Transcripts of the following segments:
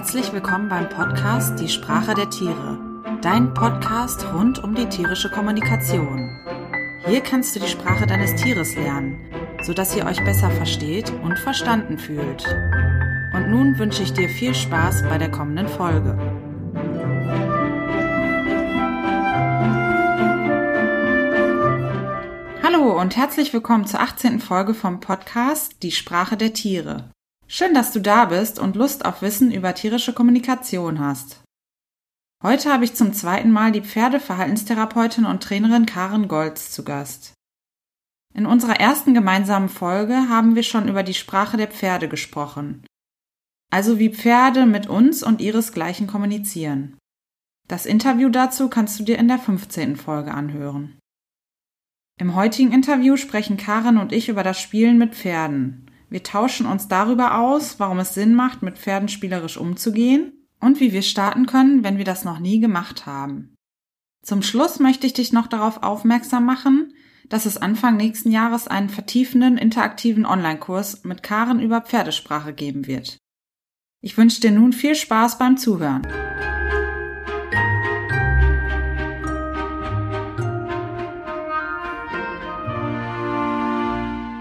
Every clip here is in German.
Herzlich willkommen beim Podcast Die Sprache der Tiere, dein Podcast rund um die tierische Kommunikation. Hier kannst du die Sprache deines Tieres lernen, sodass ihr euch besser versteht und verstanden fühlt. Und nun wünsche ich dir viel Spaß bei der kommenden Folge. Hallo und herzlich willkommen zur 18. Folge vom Podcast Die Sprache der Tiere. Schön, dass du da bist und Lust auf Wissen über tierische Kommunikation hast. Heute habe ich zum zweiten Mal die Pferdeverhaltenstherapeutin und Trainerin Karen Golz zu Gast. In unserer ersten gemeinsamen Folge haben wir schon über die Sprache der Pferde gesprochen. Also wie Pferde mit uns und ihresgleichen kommunizieren. Das Interview dazu kannst du dir in der 15. Folge anhören. Im heutigen Interview sprechen Karen und ich über das Spielen mit Pferden, wir tauschen uns darüber aus, warum es Sinn macht, mit Pferden spielerisch umzugehen und wie wir starten können, wenn wir das noch nie gemacht haben. Zum Schluss möchte ich dich noch darauf aufmerksam machen, dass es Anfang nächsten Jahres einen vertiefenden interaktiven Online-Kurs mit Karen über Pferdesprache geben wird. Ich wünsche dir nun viel Spaß beim Zuhören.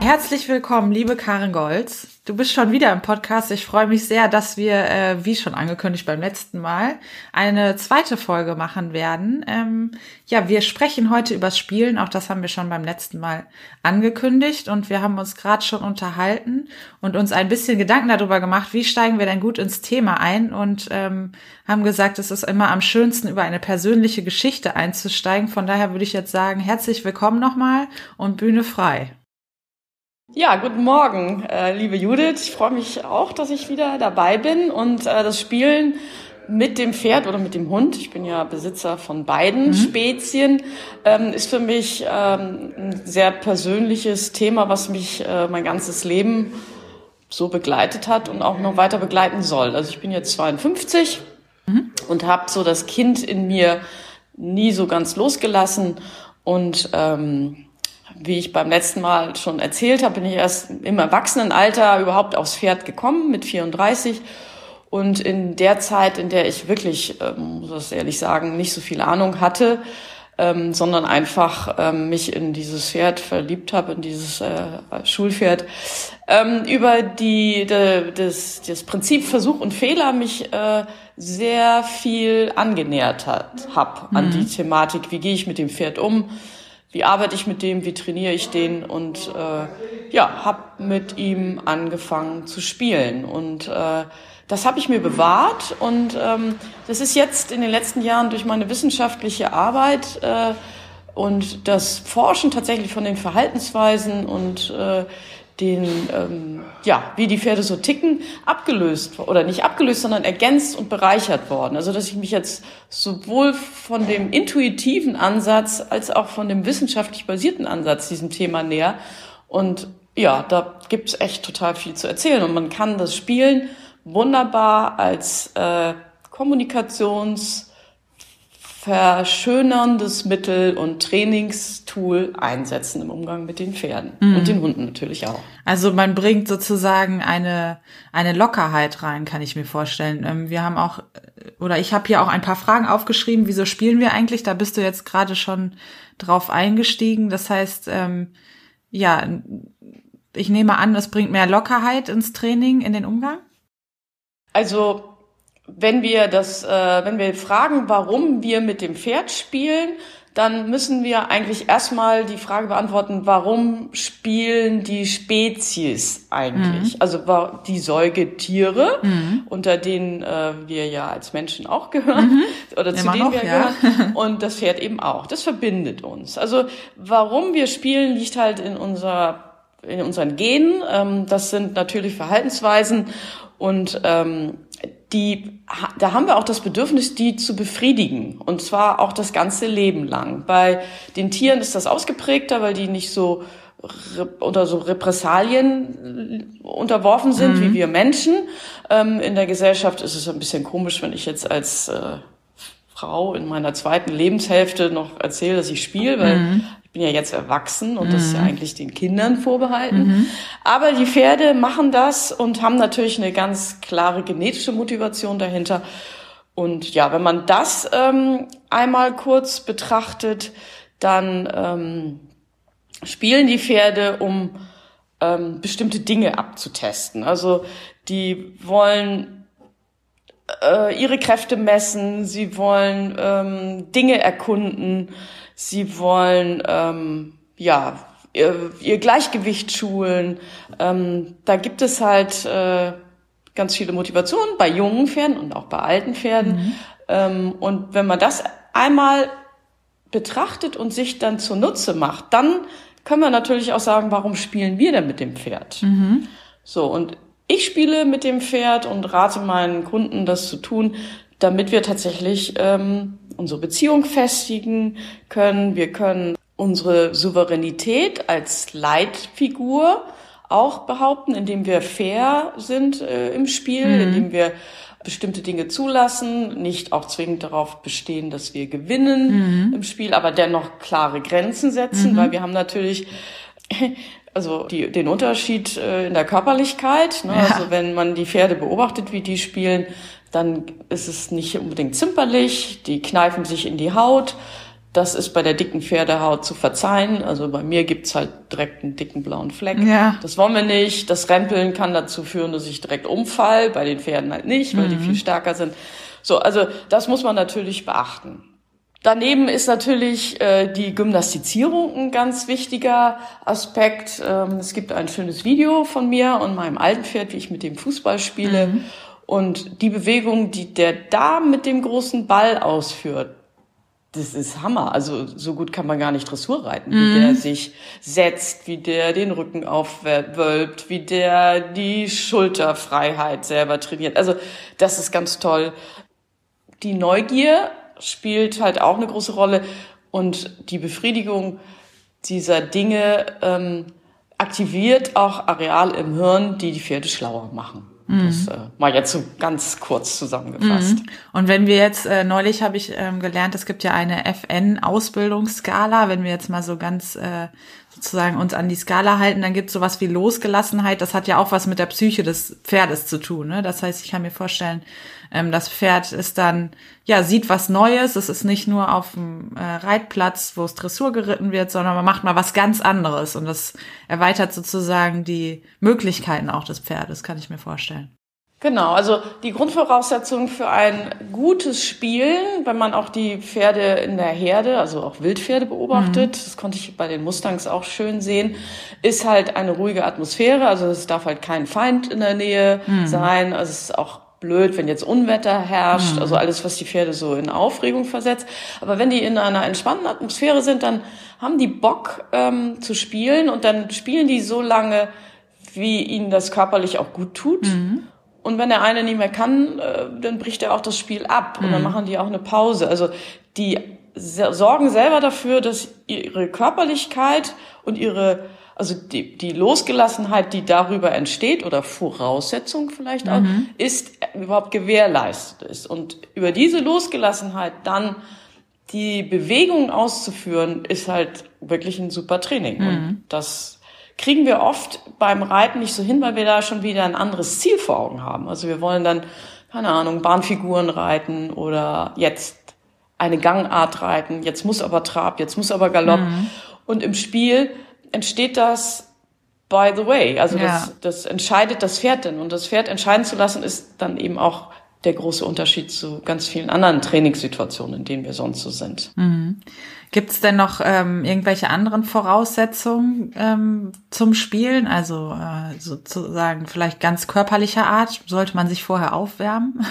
Herzlich willkommen, liebe Karin Golz. Du bist schon wieder im Podcast. Ich freue mich sehr, dass wir, äh, wie schon angekündigt beim letzten Mal, eine zweite Folge machen werden. Ähm, ja, wir sprechen heute übers Spielen. Auch das haben wir schon beim letzten Mal angekündigt und wir haben uns gerade schon unterhalten und uns ein bisschen Gedanken darüber gemacht, wie steigen wir denn gut ins Thema ein und ähm, haben gesagt, es ist immer am schönsten, über eine persönliche Geschichte einzusteigen. Von daher würde ich jetzt sagen, herzlich willkommen nochmal und Bühne frei. Ja, guten Morgen, äh, liebe Judith. Ich freue mich auch, dass ich wieder dabei bin und äh, das Spielen mit dem Pferd oder mit dem Hund, ich bin ja Besitzer von beiden mhm. Spezien, ähm, ist für mich ähm, ein sehr persönliches Thema, was mich äh, mein ganzes Leben so begleitet hat und auch noch weiter begleiten soll. Also ich bin jetzt 52 mhm. und habe so das Kind in mir nie so ganz losgelassen und ähm, wie ich beim letzten Mal schon erzählt habe, bin ich erst im Erwachsenenalter überhaupt aufs Pferd gekommen mit 34. Und in der Zeit, in der ich wirklich, ähm, muss das ehrlich sagen, nicht so viel Ahnung hatte, ähm, sondern einfach ähm, mich in dieses Pferd verliebt habe, in dieses äh, Schulpferd, ähm, über die, de, das, das Prinzip Versuch und Fehler mich äh, sehr viel angenähert hat, hab an mhm. die Thematik, wie gehe ich mit dem Pferd um, wie arbeite ich mit dem, wie trainiere ich den und äh, ja, habe mit ihm angefangen zu spielen. Und äh, das habe ich mir bewahrt und ähm, das ist jetzt in den letzten Jahren durch meine wissenschaftliche Arbeit äh, und das Forschen tatsächlich von den Verhaltensweisen und äh, den, ähm, ja, wie die Pferde so ticken, abgelöst oder nicht abgelöst, sondern ergänzt und bereichert worden. Also dass ich mich jetzt sowohl von dem intuitiven Ansatz als auch von dem wissenschaftlich basierten Ansatz diesem Thema näher. Und ja, da gibt's echt total viel zu erzählen. Und man kann das Spielen wunderbar als äh, Kommunikations- verschönerndes Mittel und Trainingstool einsetzen im Umgang mit den Pferden mhm. und den Hunden natürlich auch. Also man bringt sozusagen eine eine Lockerheit rein, kann ich mir vorstellen. Ähm, wir haben auch oder ich habe hier auch ein paar Fragen aufgeschrieben. Wieso spielen wir eigentlich? Da bist du jetzt gerade schon drauf eingestiegen. Das heißt, ähm, ja, ich nehme an, es bringt mehr Lockerheit ins Training, in den Umgang. Also wenn wir das, äh, wenn wir fragen, warum wir mit dem Pferd spielen, dann müssen wir eigentlich erstmal die Frage beantworten, warum spielen die Spezies eigentlich? Mhm. Also die Säugetiere, mhm. unter denen äh, wir ja als Menschen auch gehören, mhm. oder zu Immer denen noch, wir ja. gehören, und das Pferd eben auch. Das verbindet uns. Also warum wir spielen, liegt halt in unserer in unseren Genen. Ähm, das sind natürlich Verhaltensweisen und ähm, die, da haben wir auch das Bedürfnis, die zu befriedigen. Und zwar auch das ganze Leben lang. Bei den Tieren ist das ausgeprägter, weil die nicht so oder so Repressalien unterworfen sind mhm. wie wir Menschen. Ähm, in der Gesellschaft ist es ein bisschen komisch, wenn ich jetzt als äh, Frau in meiner zweiten Lebenshälfte noch erzähle, dass ich spiele, weil mhm. Ich bin ja jetzt erwachsen und mhm. das ist ja mhm. eigentlich den Kindern vorbehalten. Mhm. Aber die Pferde machen das und haben natürlich eine ganz klare genetische Motivation dahinter. Und ja, wenn man das ähm, einmal kurz betrachtet, dann ähm, spielen die Pferde, um ähm, bestimmte Dinge abzutesten. Also die wollen äh, ihre Kräfte messen, sie wollen ähm, Dinge erkunden, sie wollen ähm, ja ihr, ihr Gleichgewicht schulen. Ähm, da gibt es halt äh, ganz viele Motivationen bei jungen Pferden und auch bei alten Pferden. Mhm. Ähm, und wenn man das einmal betrachtet und sich dann zunutze macht, dann können wir natürlich auch sagen, warum spielen wir denn mit dem Pferd? Mhm. So, und ich spiele mit dem Pferd und rate meinen Kunden, das zu tun, damit wir tatsächlich ähm, unsere Beziehung festigen können. Wir können unsere Souveränität als Leitfigur auch behaupten, indem wir fair sind äh, im Spiel, mhm. indem wir bestimmte Dinge zulassen, nicht auch zwingend darauf bestehen, dass wir gewinnen mhm. im Spiel, aber dennoch klare Grenzen setzen, mhm. weil wir haben natürlich also die, den Unterschied äh, in der Körperlichkeit. Ne? Ja. Also wenn man die Pferde beobachtet, wie die spielen, dann ist es nicht unbedingt zimperlich, die kneifen sich in die Haut, das ist bei der dicken Pferdehaut zu verzeihen. Also bei mir gibt's halt direkt einen dicken blauen Fleck. Ja. Das wollen wir nicht. Das Rempeln kann dazu führen, dass ich direkt umfall. Bei den Pferden halt nicht, weil mhm. die viel stärker sind. So, also das muss man natürlich beachten. Daneben ist natürlich äh, die Gymnastizierung ein ganz wichtiger Aspekt. Ähm, es gibt ein schönes Video von mir und meinem alten Pferd, wie ich mit dem Fußball spiele. Mhm. Und die Bewegung, die der da mit dem großen Ball ausführt, das ist Hammer. Also so gut kann man gar nicht Dressur reiten, wie der mhm. sich setzt, wie der den Rücken aufwölbt, wie der die Schulterfreiheit selber trainiert. Also das ist ganz toll. Die Neugier spielt halt auch eine große Rolle und die Befriedigung dieser Dinge ähm, aktiviert auch Areal im Hirn, die die Pferde schlauer machen. Mhm. Das äh, mal jetzt so ganz kurz zusammengefasst. Mhm. Und wenn wir jetzt, äh, neulich habe ich ähm, gelernt, es gibt ja eine FN-Ausbildungsskala, wenn wir jetzt mal so ganz äh, sozusagen uns an die Skala halten, dann gibt es sowas wie Losgelassenheit. Das hat ja auch was mit der Psyche des Pferdes zu tun. Ne? Das heißt, ich kann mir vorstellen, ähm, das Pferd ist dann, ja, sieht was Neues. Es ist nicht nur auf dem äh, Reitplatz, wo es Dressur geritten wird, sondern man macht mal was ganz anderes. Und das erweitert sozusagen die Möglichkeiten auch des Pferdes, kann ich mir vorstellen. Genau, also die Grundvoraussetzung für ein gutes Spielen, wenn man auch die Pferde in der Herde, also auch Wildpferde beobachtet, mhm. das konnte ich bei den Mustangs auch schön sehen, ist halt eine ruhige Atmosphäre. Also es darf halt kein Feind in der Nähe mhm. sein. Also es ist auch blöd, wenn jetzt Unwetter herrscht, mhm. also alles, was die Pferde so in Aufregung versetzt. Aber wenn die in einer entspannten Atmosphäre sind, dann haben die Bock ähm, zu spielen und dann spielen die so lange, wie ihnen das körperlich auch gut tut. Mhm. Und wenn der eine nicht mehr kann, äh, dann bricht er auch das Spiel ab und dann mhm. machen die auch eine Pause. Also die sorgen selber dafür, dass ihre Körperlichkeit und ihre also die, die Losgelassenheit, die darüber entsteht oder Voraussetzung vielleicht auch, mhm. ist überhaupt gewährleistet ist. Und über diese Losgelassenheit dann die Bewegung auszuführen, ist halt wirklich ein super Training. Mhm. Und das kriegen wir oft beim Reiten nicht so hin, weil wir da schon wieder ein anderes Ziel vor Augen haben. Also wir wollen dann, keine Ahnung, Bahnfiguren reiten oder jetzt eine Gangart reiten, jetzt muss aber Trab, jetzt muss aber Galopp. Mhm. Und im Spiel entsteht das by the way. Also ja. das, das entscheidet das Pferd denn. Und das Pferd entscheiden zu lassen, ist dann eben auch der große Unterschied zu ganz vielen anderen Trainingssituationen, in denen wir sonst so sind. Mhm. Gibt es denn noch ähm, irgendwelche anderen Voraussetzungen ähm, zum Spielen? Also äh, sozusagen vielleicht ganz körperlicher Art? Sollte man sich vorher aufwärmen?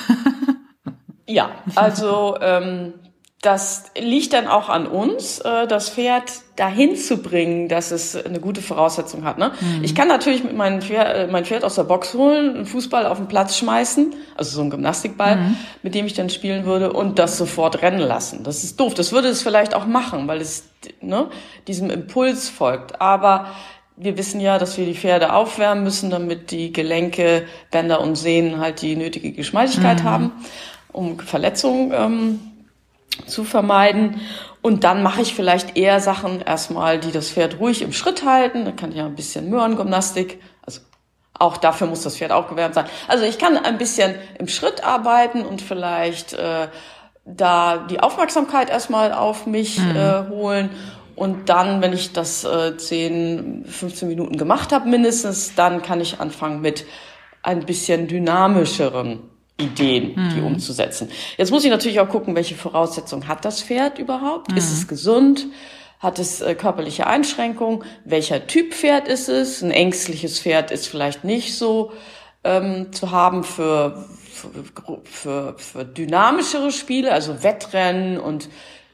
ja, also ähm, das liegt dann auch an uns, äh, das Pferd dahin zu bringen, dass es eine gute Voraussetzung hat. Ne? Mhm. Ich kann natürlich mit meinem Pferd, äh, mein Pferd aus der Box holen, einen Fußball auf den Platz schmeißen, also so einen Gymnastikball, mhm. mit dem ich dann spielen würde und das sofort rennen lassen. Das ist doof. Das würde es vielleicht auch machen, weil es ne, diesem Impuls folgt. Aber wir wissen ja, dass wir die Pferde aufwärmen müssen, damit die Gelenke, Bänder und Sehnen halt die nötige Geschmeidigkeit mhm. haben, um Verletzungen ähm, zu vermeiden. Und dann mache ich vielleicht eher Sachen erstmal, die das Pferd ruhig im Schritt halten. Dann kann ich ja ein bisschen Möhrengymnastik. Also auch dafür muss das Pferd aufgewärmt sein. Also ich kann ein bisschen im Schritt arbeiten und vielleicht äh, da die Aufmerksamkeit erstmal auf mich mhm. äh, holen. Und dann, wenn ich das äh, 10, 15 Minuten gemacht habe mindestens, dann kann ich anfangen mit ein bisschen dynamischeren Ideen, mhm. die umzusetzen. Jetzt muss ich natürlich auch gucken, welche Voraussetzungen hat das Pferd überhaupt? Mhm. Ist es gesund? Hat es äh, körperliche Einschränkungen? Welcher Typ Pferd ist es? Ein ängstliches Pferd ist vielleicht nicht so ähm, zu haben für, für, für, für dynamischere Spiele, also Wettrennen und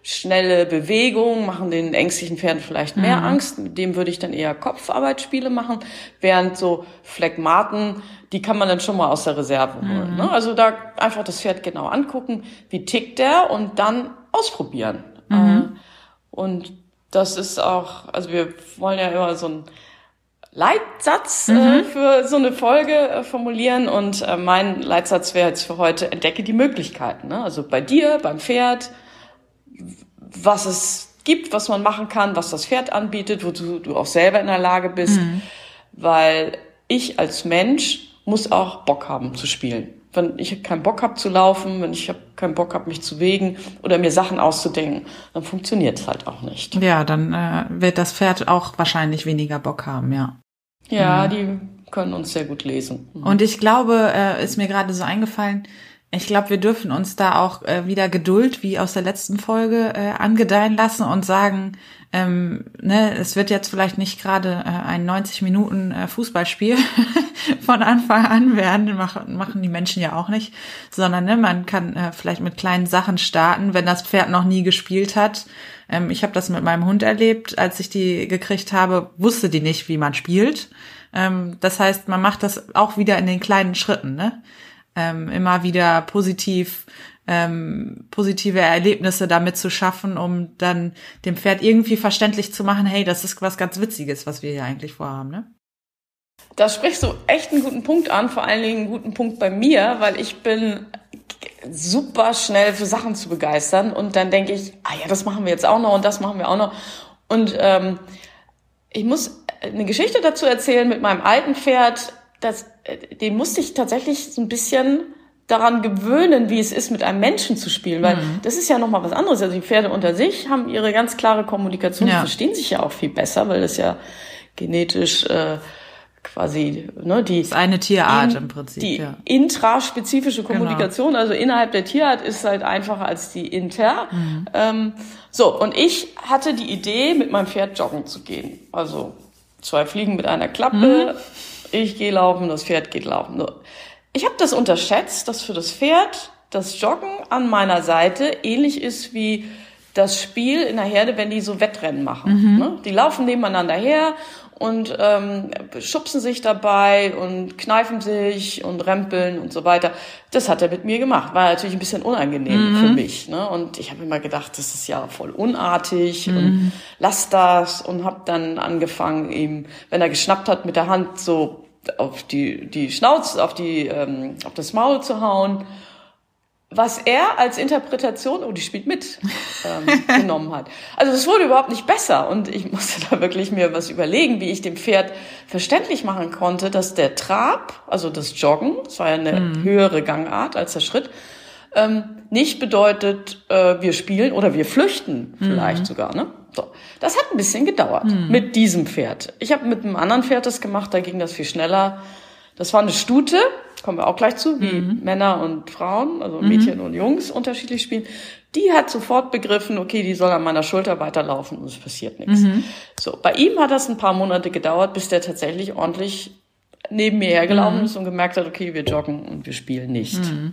schnelle Bewegungen machen den ängstlichen Pferden vielleicht mehr mhm. Angst. Mit dem würde ich dann eher Kopfarbeitsspiele machen, während so Phlegmaten, die kann man dann schon mal aus der Reserve holen. Mhm. Ne? Also da einfach das Pferd genau angucken, wie tickt der und dann ausprobieren. Mhm. Äh, und das ist auch, also wir wollen ja immer so einen Leitsatz äh, mhm. für so eine Folge äh, formulieren und äh, mein Leitsatz wäre jetzt für heute, entdecke die Möglichkeiten. Ne? Also bei dir, beim Pferd, was es gibt, was man machen kann, was das Pferd anbietet, wozu du auch selber in der Lage bist, mhm. weil ich als Mensch muss auch Bock haben zu spielen wenn ich keinen Bock habe zu laufen, wenn ich keinen Bock habe, mich zu wegen oder mir Sachen auszudenken, dann funktioniert es halt auch nicht. Ja, dann äh, wird das Pferd auch wahrscheinlich weniger Bock haben, ja. Ja, mhm. die können uns sehr gut lesen. Mhm. Und ich glaube, äh, ist mir gerade so eingefallen, ich glaube, wir dürfen uns da auch äh, wieder Geduld, wie aus der letzten Folge, äh, angedeihen lassen und sagen, ähm, ne, es wird jetzt vielleicht nicht gerade äh, ein 90 Minuten äh, Fußballspiel von Anfang an werden, machen, machen die Menschen ja auch nicht, sondern ne, man kann äh, vielleicht mit kleinen Sachen starten, wenn das Pferd noch nie gespielt hat. Ähm, ich habe das mit meinem Hund erlebt, als ich die gekriegt habe, wusste die nicht, wie man spielt. Ähm, das heißt, man macht das auch wieder in den kleinen Schritten, ne? Ähm, immer wieder positiv ähm, positive Erlebnisse damit zu schaffen, um dann dem Pferd irgendwie verständlich zu machen, hey, das ist was ganz Witziges, was wir hier eigentlich vorhaben, ne? Da sprichst du echt einen guten Punkt an, vor allen Dingen einen guten Punkt bei mir, weil ich bin super schnell für Sachen zu begeistern und dann denke ich, ah ja, das machen wir jetzt auch noch und das machen wir auch noch und ähm, ich muss eine Geschichte dazu erzählen mit meinem alten Pferd, das den musste ich tatsächlich so ein bisschen daran gewöhnen, wie es ist, mit einem Menschen zu spielen, weil mhm. das ist ja nochmal was anderes. Also die Pferde unter sich haben ihre ganz klare Kommunikation, ja. verstehen sich ja auch viel besser, weil das ja genetisch äh, quasi ne, die das ist eine Tierart in, im Prinzip die ja. intraspezifische genau. Kommunikation, genau. also innerhalb der Tierart ist halt einfacher als die inter. Mhm. Ähm, so und ich hatte die Idee, mit meinem Pferd joggen zu gehen, also zwei Fliegen mit einer Klappe. Mhm ich gehe laufen, das Pferd geht laufen. Ich habe das unterschätzt, dass für das Pferd das Joggen an meiner Seite ähnlich ist wie das Spiel in der Herde, wenn die so Wettrennen machen. Mhm. Ne? Die laufen nebeneinander her und ähm, schubsen sich dabei und kneifen sich und rempeln und so weiter. Das hat er mit mir gemacht. War natürlich ein bisschen unangenehm mhm. für mich. Ne? Und ich habe immer gedacht, das ist ja voll unartig mhm. und lass das und habe dann angefangen, ihm, wenn er geschnappt hat, mit der Hand so auf die, die Schnauze, auf die, ähm, auf das Maul zu hauen, was er als Interpretation, oh, die spielt mit, ähm, genommen hat. Also es wurde überhaupt nicht besser und ich musste da wirklich mir was überlegen, wie ich dem Pferd verständlich machen konnte, dass der Trab, also das Joggen, das war ja eine mhm. höhere Gangart als der Schritt, ähm, nicht bedeutet, äh, wir spielen oder wir flüchten vielleicht mhm. sogar, ne? So, das hat ein bisschen gedauert hm. mit diesem Pferd. Ich habe mit einem anderen Pferd das gemacht, da ging das viel schneller. Das war eine Stute, kommen wir auch gleich zu, wie mhm. Männer und Frauen, also mhm. Mädchen und Jungs unterschiedlich spielen. Die hat sofort begriffen, okay, die soll an meiner Schulter weiterlaufen und es passiert nichts. Mhm. So, bei ihm hat das ein paar Monate gedauert, bis der tatsächlich ordentlich neben mir hergelaufen mhm. ist und gemerkt hat, okay, wir joggen und wir spielen nicht. Mhm.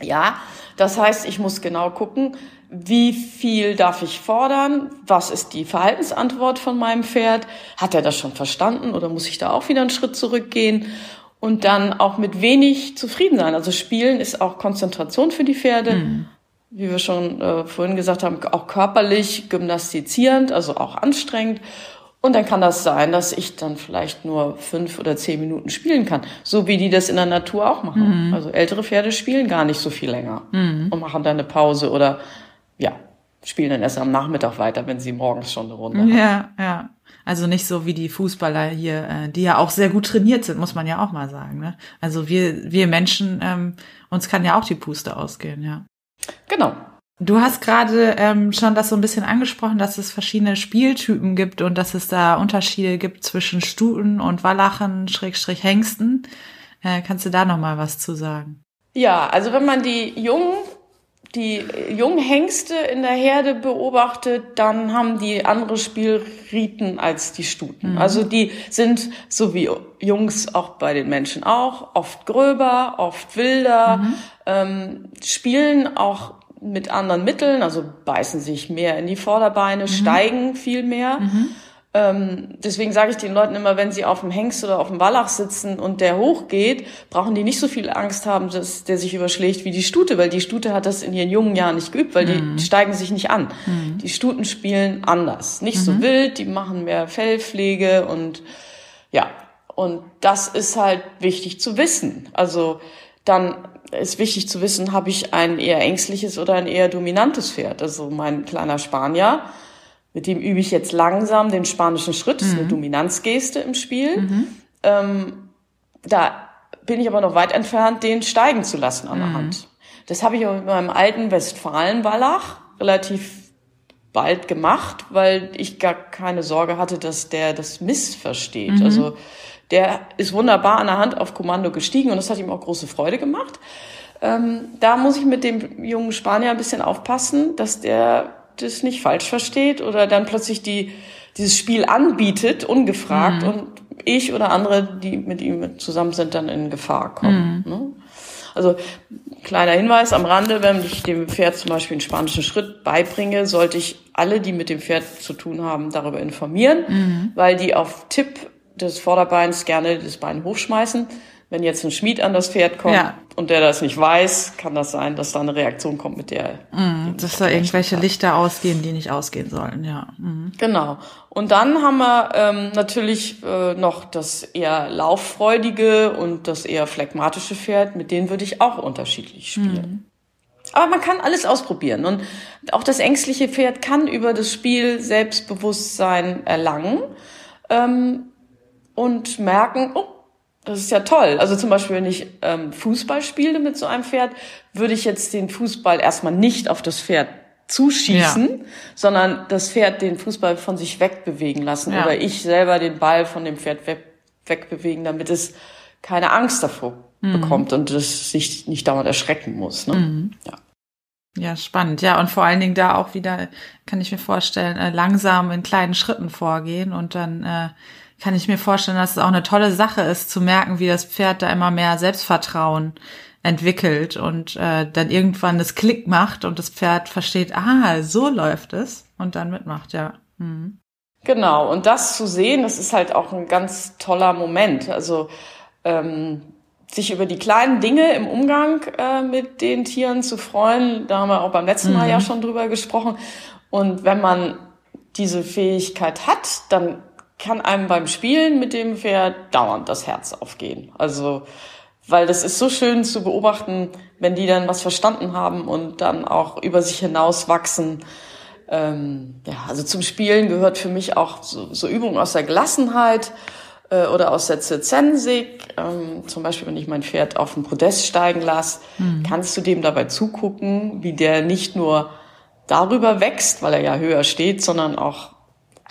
Ja, das heißt, ich muss genau gucken, wie viel darf ich fordern? Was ist die Verhaltensantwort von meinem Pferd? Hat er das schon verstanden oder muss ich da auch wieder einen Schritt zurückgehen? Und dann auch mit wenig zufrieden sein. Also Spielen ist auch Konzentration für die Pferde. Mhm. Wie wir schon äh, vorhin gesagt haben, auch körperlich gymnastizierend, also auch anstrengend. Und dann kann das sein, dass ich dann vielleicht nur fünf oder zehn Minuten spielen kann. So wie die das in der Natur auch machen. Mhm. Also ältere Pferde spielen gar nicht so viel länger mhm. und machen dann eine Pause oder ja. spielen dann erst am Nachmittag weiter, wenn sie morgens schon eine Runde haben. Ja, ja. Also nicht so wie die Fußballer hier, äh, die ja auch sehr gut trainiert sind, muss man ja auch mal sagen. Ne? Also wir, wir Menschen, ähm, uns kann ja auch die Puste ausgehen, ja. Genau. Du hast gerade ähm, schon das so ein bisschen angesprochen, dass es verschiedene Spieltypen gibt und dass es da Unterschiede gibt zwischen Stuten und Wallachen, Schrägstrich Hengsten. Äh, kannst du da noch mal was zu sagen? Ja, also wenn man die jungen die jungen Hengste in der Herde beobachtet, dann haben die andere Spielriten als die Stuten. Mhm. Also die sind, so wie Jungs auch bei den Menschen auch, oft gröber, oft wilder, mhm. ähm, spielen auch mit anderen Mitteln, also beißen sich mehr in die Vorderbeine, mhm. steigen viel mehr. Ähm, deswegen sage ich den Leuten immer, wenn sie auf dem Hengst oder auf dem Wallach sitzen und der hochgeht, brauchen die nicht so viel Angst haben, dass der sich überschlägt wie die Stute, weil die Stute hat das in ihren jungen Jahren nicht geübt, weil mhm. die steigen sich nicht an. Mhm. Die Stuten spielen anders, nicht mhm. so wild, die machen mehr Fellpflege und ja, und das ist halt wichtig zu wissen. Also dann ist wichtig zu wissen, habe ich ein eher ängstliches oder ein eher dominantes Pferd. Also mein kleiner Spanier, mit dem übe ich jetzt langsam den spanischen Schritt. Das ist eine mhm. Dominanzgeste im Spiel. Mhm. Ähm, da bin ich aber noch weit entfernt, den steigen zu lassen an der mhm. Hand. Das habe ich auch mit meinem alten Westfalen-Wallach relativ bald gemacht, weil ich gar keine Sorge hatte, dass der das missversteht. Mhm. Also der ist wunderbar an der Hand auf Kommando gestiegen und das hat ihm auch große Freude gemacht. Ähm, da muss ich mit dem jungen Spanier ein bisschen aufpassen, dass der das nicht falsch versteht oder dann plötzlich die, dieses Spiel anbietet, ungefragt, mhm. und ich oder andere, die mit ihm zusammen sind, dann in Gefahr kommen. Mhm. Ne? Also kleiner Hinweis am Rande, wenn ich dem Pferd zum Beispiel einen spanischen Schritt beibringe, sollte ich alle, die mit dem Pferd zu tun haben, darüber informieren, mhm. weil die auf Tipp des Vorderbeins gerne das Bein hochschmeißen wenn jetzt ein Schmied an das Pferd kommt ja. und der das nicht weiß, kann das sein, dass da eine Reaktion kommt, mit der. Mm, dass da irgendwelche hat. Lichter ausgehen, die nicht ausgehen sollen, ja. Mm. Genau. Und dann haben wir ähm, natürlich äh, noch das eher lauffreudige und das eher phlegmatische Pferd, mit denen würde ich auch unterschiedlich spielen. Mm. Aber man kann alles ausprobieren. Und auch das ängstliche Pferd kann über das Spiel Selbstbewusstsein erlangen ähm, und merken, oh, das ist ja toll. Also zum Beispiel, wenn ich ähm, Fußball spiele mit so einem Pferd, würde ich jetzt den Fußball erstmal nicht auf das Pferd zuschießen, ja. sondern das Pferd den Fußball von sich wegbewegen lassen ja. oder ich selber den Ball von dem Pferd weg, wegbewegen, damit es keine Angst davor mhm. bekommt und es sich nicht dauernd erschrecken muss. Ne? Mhm. Ja. Ja, spannend. Ja, und vor allen Dingen da auch wieder, kann ich mir vorstellen, äh, langsam in kleinen Schritten vorgehen und dann äh, kann ich mir vorstellen, dass es auch eine tolle Sache ist, zu merken, wie das Pferd da immer mehr Selbstvertrauen entwickelt und äh, dann irgendwann das Klick macht und das Pferd versteht, ah, so läuft es und dann mitmacht, ja. Mhm. Genau, und das zu sehen, das ist halt auch ein ganz toller Moment. Also ähm, sich über die kleinen Dinge im Umgang äh, mit den Tieren zu freuen, da haben wir auch beim letzten Mal mhm. ja schon drüber gesprochen. Und wenn man diese Fähigkeit hat, dann kann einem beim Spielen mit dem Pferd dauernd das Herz aufgehen. Also, weil das ist so schön zu beobachten, wenn die dann was verstanden haben und dann auch über sich hinaus wachsen. Ähm, ja, also zum Spielen gehört für mich auch so, so Übungen aus der Gelassenheit äh, oder aus der Zirzensik. Ähm, zum Beispiel, wenn ich mein Pferd auf den Podest steigen lasse, mhm. kannst du dem dabei zugucken, wie der nicht nur darüber wächst, weil er ja höher steht, sondern auch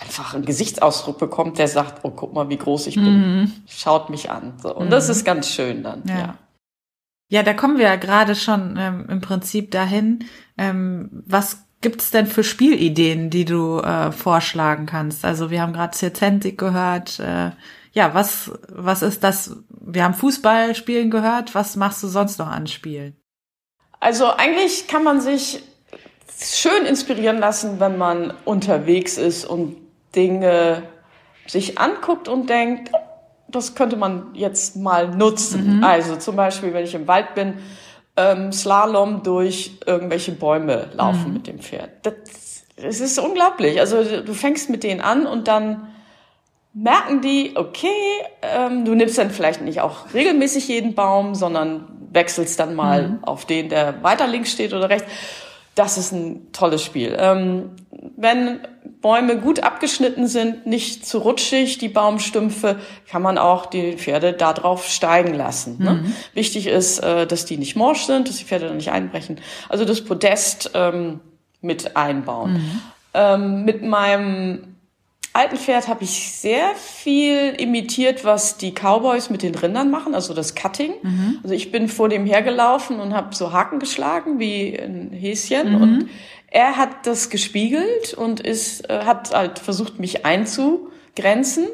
einfach einen Gesichtsausdruck bekommt, der sagt, oh, guck mal, wie groß ich bin. Mhm. Schaut mich an. So. Und mhm. das ist ganz schön dann. Ja. ja. ja da kommen wir ja gerade schon ähm, im Prinzip dahin. Ähm, was gibt's denn für Spielideen, die du äh, vorschlagen kannst? Also wir haben gerade Circentic gehört. Äh, ja, was, was ist das? Wir haben Fußballspielen gehört. Was machst du sonst noch an Spielen? Also eigentlich kann man sich schön inspirieren lassen, wenn man unterwegs ist und Dinge sich anguckt und denkt, das könnte man jetzt mal nutzen. Mhm. Also zum Beispiel, wenn ich im Wald bin, ähm, Slalom durch irgendwelche Bäume laufen mhm. mit dem Pferd. Das, das ist unglaublich. Also du fängst mit denen an und dann merken die, okay, ähm, du nimmst dann vielleicht nicht auch regelmäßig jeden Baum, sondern wechselst dann mal mhm. auf den, der weiter links steht oder rechts das ist ein tolles Spiel. Ähm, wenn Bäume gut abgeschnitten sind, nicht zu rutschig, die Baumstümpfe, kann man auch die Pferde da drauf steigen lassen. Ne? Mhm. Wichtig ist, äh, dass die nicht morsch sind, dass die Pferde da nicht einbrechen. Also das Podest ähm, mit einbauen. Mhm. Ähm, mit meinem alten Pferd habe ich sehr viel imitiert, was die Cowboys mit den Rindern machen, also das Cutting. Mhm. Also ich bin vor dem hergelaufen und habe so Haken geschlagen wie ein Häschen mhm. und er hat das gespiegelt und ist äh, hat halt versucht mich einzugrenzen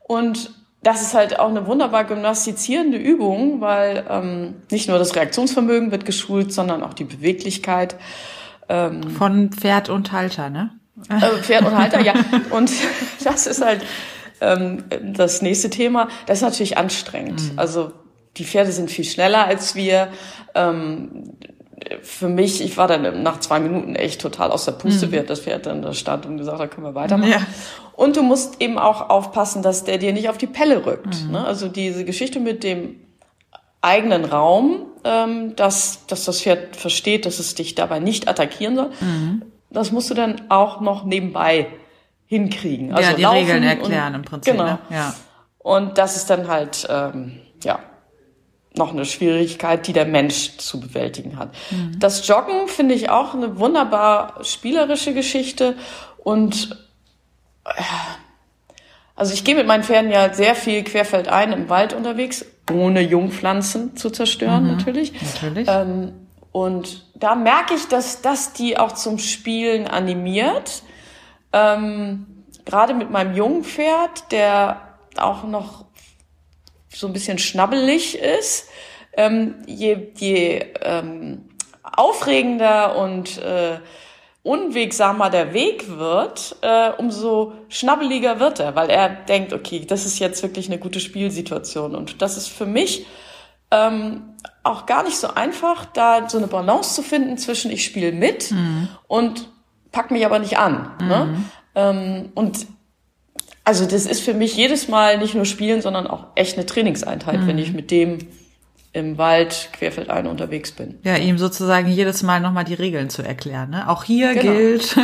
und das ist halt auch eine wunderbar gymnastizierende Übung, weil ähm, nicht nur das Reaktionsvermögen wird geschult, sondern auch die Beweglichkeit. Ähm, Von Pferd und Halter, ne? Also Pferd und Halter, ja. Und das ist halt ähm, das nächste Thema. Das ist natürlich anstrengend. Mhm. Also die Pferde sind viel schneller als wir. Ähm, für mich, ich war dann nach zwei Minuten echt total aus der Puste, mhm. während das Pferd dann da stand und gesagt hat, können wir weitermachen. Ja. Und du musst eben auch aufpassen, dass der dir nicht auf die Pelle rückt. Mhm. Ne? Also diese Geschichte mit dem eigenen Raum, ähm, dass, dass das Pferd versteht, dass es dich dabei nicht attackieren soll. Mhm das musst du dann auch noch nebenbei hinkriegen. Also ja, die Regeln erklären und, im Prinzip. Genau. Ne? Ja. Und das ist dann halt, ähm, ja, noch eine Schwierigkeit, die der Mensch zu bewältigen hat. Mhm. Das Joggen finde ich auch eine wunderbar spielerische Geschichte und äh, also ich gehe mit meinen Pferden ja sehr viel querfeldein im Wald unterwegs, ohne Jungpflanzen zu zerstören mhm. natürlich. Natürlich. Ähm, und da merke ich, dass das die auch zum Spielen animiert. Ähm, Gerade mit meinem jungen Pferd, der auch noch so ein bisschen schnabbelig ist. Ähm, je je ähm, aufregender und äh, unwegsamer der Weg wird, äh, umso schnabbeliger wird er, weil er denkt, okay, das ist jetzt wirklich eine gute Spielsituation. Und das ist für mich ähm, auch gar nicht so einfach, da so eine Balance zu finden zwischen ich spiele mit mhm. und pack mich aber nicht an. Ne? Mhm. Ne? Ähm, und also das ist für mich jedes Mal nicht nur Spielen, sondern auch echt eine Trainingseinheit, mhm. wenn ich mit dem im Wald querfeldein unterwegs bin. Ja, ihm sozusagen jedes Mal nochmal die Regeln zu erklären. Ne? Auch hier genau. gilt,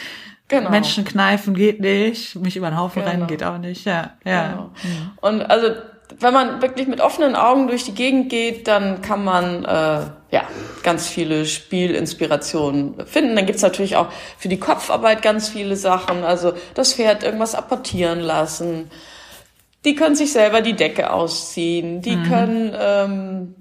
genau. Menschen kneifen geht nicht, mich über den Haufen genau. rennen geht auch nicht. Ja, ja. Genau. Mhm. Und also wenn man wirklich mit offenen Augen durch die Gegend geht, dann kann man äh, ja ganz viele Spielinspirationen finden. Dann gibt's natürlich auch für die Kopfarbeit ganz viele Sachen. Also das Pferd irgendwas apportieren lassen. Die können sich selber die Decke ausziehen. Die mhm. können ähm,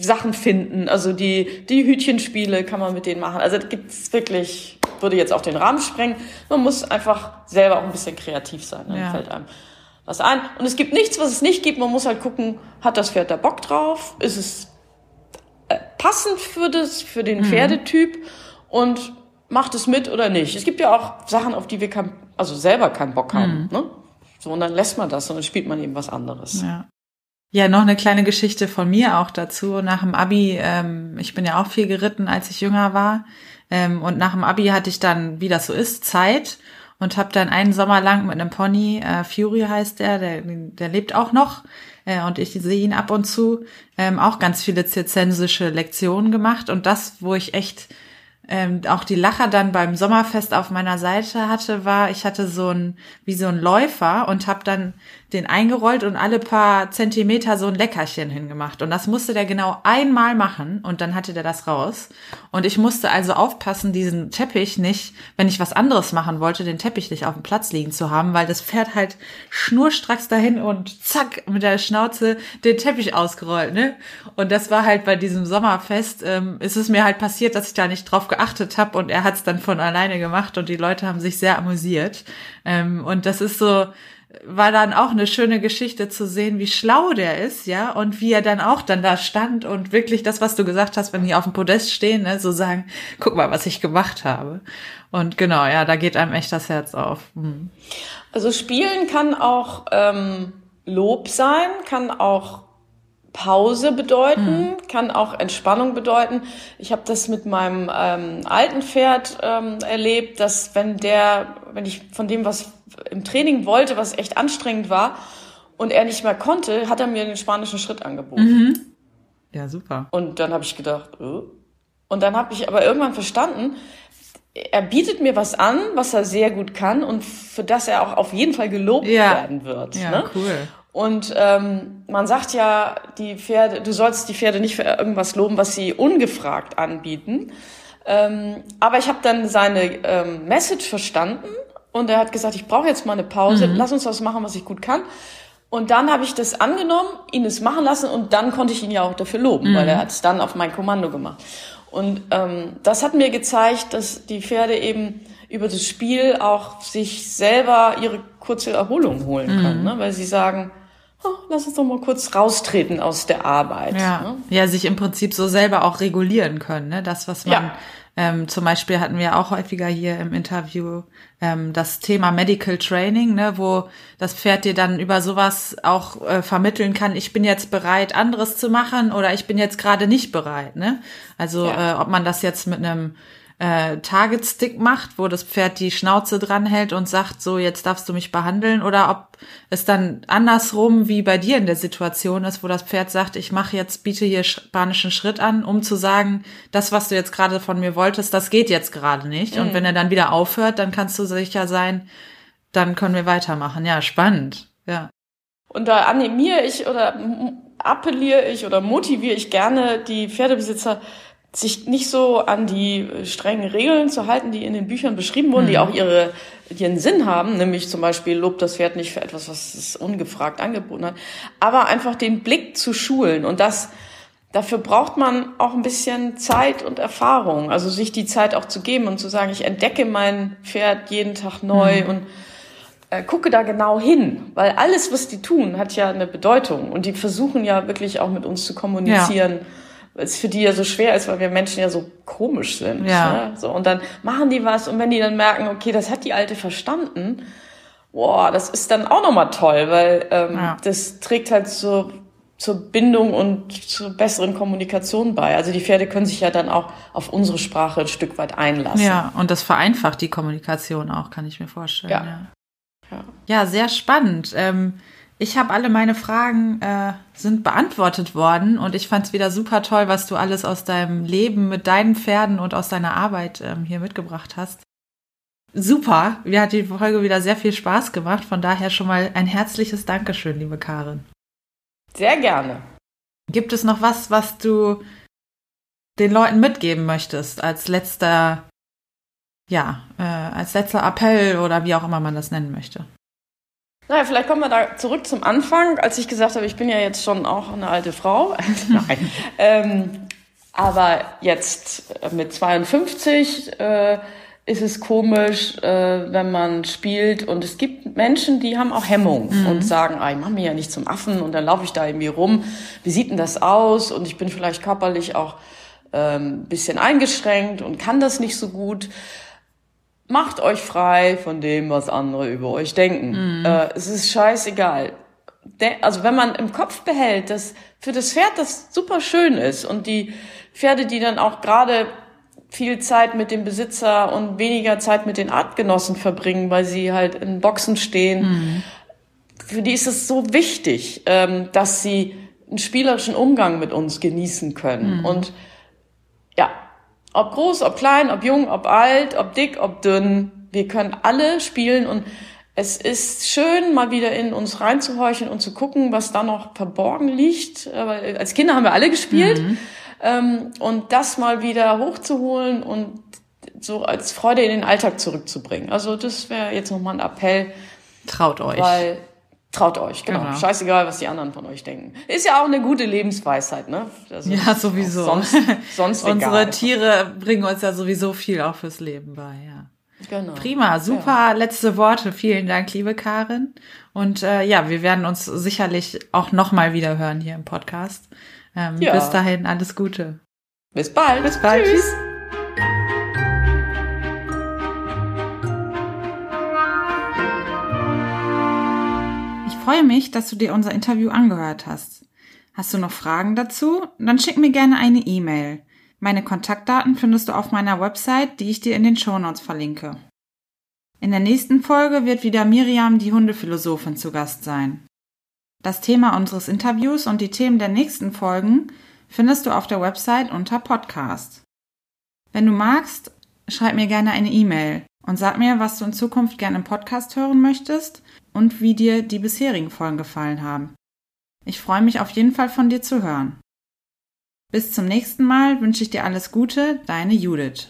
Sachen finden. Also die, die Hütchenspiele kann man mit denen machen. Also gibt's wirklich, würde jetzt auch den Rahmen sprengen. Man muss einfach selber auch ein bisschen kreativ sein. Dann ja. fällt einem was ein. Und es gibt nichts, was es nicht gibt. Man muss halt gucken, hat das Pferd da Bock drauf? Ist es äh, passend für das, für den mhm. Pferdetyp? Und macht es mit oder nicht? Es gibt ja auch Sachen, auf die wir kein, also selber keinen Bock haben. Mhm. Ne? So, und dann lässt man das und dann spielt man eben was anderes. Ja. Ja, noch eine kleine Geschichte von mir auch dazu. Nach dem Abi, ähm, ich bin ja auch viel geritten, als ich jünger war. Ähm, und nach dem Abi hatte ich dann, wie das so ist, Zeit und habe dann einen Sommer lang mit einem Pony, äh, Fury heißt der, der, der lebt auch noch äh, und ich sehe ihn ab und zu, ähm, auch ganz viele zirzensische Lektionen gemacht. Und das, wo ich echt ähm, auch die Lacher dann beim Sommerfest auf meiner Seite hatte, war, ich hatte so ein, wie so ein Läufer und habe dann den eingerollt und alle paar Zentimeter so ein Leckerchen hingemacht. Und das musste der genau einmal machen und dann hatte der das raus. Und ich musste also aufpassen, diesen Teppich nicht, wenn ich was anderes machen wollte, den Teppich nicht auf dem Platz liegen zu haben, weil das Pferd halt schnurstracks dahin und zack, mit der Schnauze den Teppich ausgerollt, ne? Und das war halt bei diesem Sommerfest, ähm, ist es mir halt passiert, dass ich da nicht drauf geachtet habe und er hat es dann von alleine gemacht und die Leute haben sich sehr amüsiert. Ähm, und das ist so, war dann auch eine schöne Geschichte zu sehen, wie schlau der ist, ja, und wie er dann auch dann da stand und wirklich das, was du gesagt hast, wenn die auf dem Podest stehen, ne, so sagen, guck mal, was ich gemacht habe. Und genau, ja, da geht einem echt das Herz auf. Mhm. Also spielen kann auch ähm, Lob sein, kann auch Pause bedeuten, mhm. kann auch Entspannung bedeuten. Ich habe das mit meinem ähm, alten Pferd ähm, erlebt, dass wenn der, wenn ich von dem was im Training wollte, was echt anstrengend war und er nicht mehr konnte, hat er mir den spanischen Schritt angeboten. Mhm. Ja, super. Und dann habe ich gedacht, oh, Und dann habe ich aber irgendwann verstanden, er bietet mir was an, was er sehr gut kann und für das er auch auf jeden Fall gelobt ja. werden wird. Ja, ne? cool. Und ähm, man sagt ja, die Pferde, du sollst die Pferde nicht für irgendwas loben, was sie ungefragt anbieten. Ähm, aber ich habe dann seine ähm, Message verstanden und er hat gesagt, ich brauche jetzt mal eine Pause, mhm. lass uns was machen, was ich gut kann. Und dann habe ich das angenommen, ihn es machen lassen und dann konnte ich ihn ja auch dafür loben, mhm. weil er hat es dann auf mein Kommando gemacht. Und ähm, das hat mir gezeigt, dass die Pferde eben über das Spiel auch sich selber ihre kurze Erholung holen können, mhm. ne? weil sie sagen, oh, lass uns doch mal kurz raustreten aus der Arbeit. Ja, ne? ja sich im Prinzip so selber auch regulieren können, ne? das, was man ja. Ähm, zum Beispiel hatten wir auch häufiger hier im Interview ähm, das Thema Medical Training, ne, wo das Pferd dir dann über sowas auch äh, vermitteln kann, ich bin jetzt bereit, anderes zu machen oder ich bin jetzt gerade nicht bereit. Ne? Also ja. äh, ob man das jetzt mit einem äh, Target Stick macht, wo das Pferd die Schnauze dranhält und sagt, so jetzt darfst du mich behandeln, oder ob es dann andersrum wie bei dir in der Situation ist, wo das Pferd sagt, ich mache jetzt, biete hier spanischen Schritt an, um zu sagen, das, was du jetzt gerade von mir wolltest, das geht jetzt gerade nicht. Mhm. Und wenn er dann wieder aufhört, dann kannst du sicher sein, dann können wir weitermachen. Ja, spannend. Ja. Und da animiere ich oder appelliere ich oder motiviere ich gerne die Pferdebesitzer, sich nicht so an die strengen Regeln zu halten, die in den Büchern beschrieben wurden, mhm. die auch ihre, ihren Sinn haben, nämlich zum Beispiel lobt das Pferd nicht für etwas, was es ungefragt angeboten hat, aber einfach den Blick zu schulen und das, dafür braucht man auch ein bisschen Zeit und Erfahrung, also sich die Zeit auch zu geben und zu sagen, ich entdecke mein Pferd jeden Tag neu mhm. und äh, gucke da genau hin, weil alles, was die tun, hat ja eine Bedeutung und die versuchen ja wirklich auch mit uns zu kommunizieren. Ja es für die ja so schwer ist, weil wir Menschen ja so komisch sind. Ja. Ne? So, und dann machen die was und wenn die dann merken, okay, das hat die Alte verstanden, boah, das ist dann auch nochmal toll, weil ähm, ja. das trägt halt so zur Bindung und zur besseren Kommunikation bei. Also die Pferde können sich ja dann auch auf unsere Sprache ein Stück weit einlassen. Ja, und das vereinfacht die Kommunikation auch, kann ich mir vorstellen. Ja, ja. ja. ja sehr spannend. Ähm, ich habe alle meine Fragen äh, sind beantwortet worden und ich fand es wieder super toll, was du alles aus deinem Leben mit deinen Pferden und aus deiner Arbeit ähm, hier mitgebracht hast. Super, mir hat die Folge wieder sehr viel Spaß gemacht. Von daher schon mal ein herzliches Dankeschön, liebe Karin. Sehr gerne. Gibt es noch was, was du den Leuten mitgeben möchtest als letzter, ja, äh, als letzter Appell oder wie auch immer man das nennen möchte? Naja, vielleicht kommen wir da zurück zum Anfang, als ich gesagt habe, ich bin ja jetzt schon auch eine alte Frau. Nein. ähm, aber jetzt äh, mit 52 äh, ist es komisch, äh, wenn man spielt. Und es gibt Menschen, die haben auch Hemmung mhm. und sagen, ah, ich mache mich ja nicht zum Affen und dann laufe ich da irgendwie rum. Wie sieht denn das aus? Und ich bin vielleicht körperlich auch ähm, bisschen eingeschränkt und kann das nicht so gut macht euch frei von dem, was andere über euch denken. Mhm. Äh, es ist scheißegal. De also wenn man im Kopf behält, dass für das Pferd das super schön ist und die Pferde, die dann auch gerade viel Zeit mit dem Besitzer und weniger Zeit mit den Artgenossen verbringen, weil sie halt in Boxen stehen, mhm. für die ist es so wichtig, ähm, dass sie einen spielerischen Umgang mit uns genießen können. Mhm. Und ob groß, ob klein, ob jung, ob alt, ob dick, ob dünn. Wir können alle spielen und es ist schön, mal wieder in uns reinzuhorchen und zu gucken, was da noch verborgen liegt. Aber als Kinder haben wir alle gespielt. Mhm. Ähm, und das mal wieder hochzuholen und so als Freude in den Alltag zurückzubringen. Also das wäre jetzt nochmal ein Appell. Traut euch. Weil Traut euch, genau. genau. Scheißegal, was die anderen von euch denken. Ist ja auch eine gute Lebensweisheit, ne? Also ja, sowieso. Sonst, sonst Unsere Tiere bringen uns ja sowieso viel auch fürs Leben bei, ja. Genau. Prima, super ja. letzte Worte. Vielen Dank, liebe Karin. Und äh, ja, wir werden uns sicherlich auch nochmal wieder hören hier im Podcast. Ähm, ja. Bis dahin, alles Gute. Bis bald. Bis bald. Tschüss. Tschüss. Freue mich, dass du dir unser Interview angehört hast. Hast du noch Fragen dazu? Dann schick mir gerne eine E-Mail. Meine Kontaktdaten findest du auf meiner Website, die ich dir in den Shownotes verlinke. In der nächsten Folge wird wieder Miriam, die Hundephilosophin, zu Gast sein. Das Thema unseres Interviews und die Themen der nächsten Folgen findest du auf der Website unter Podcast. Wenn du magst, schreib mir gerne eine E-Mail und sag mir, was du in Zukunft gerne im Podcast hören möchtest und wie dir die bisherigen Folgen gefallen haben. Ich freue mich auf jeden Fall von dir zu hören. Bis zum nächsten Mal wünsche ich dir alles Gute, deine Judith.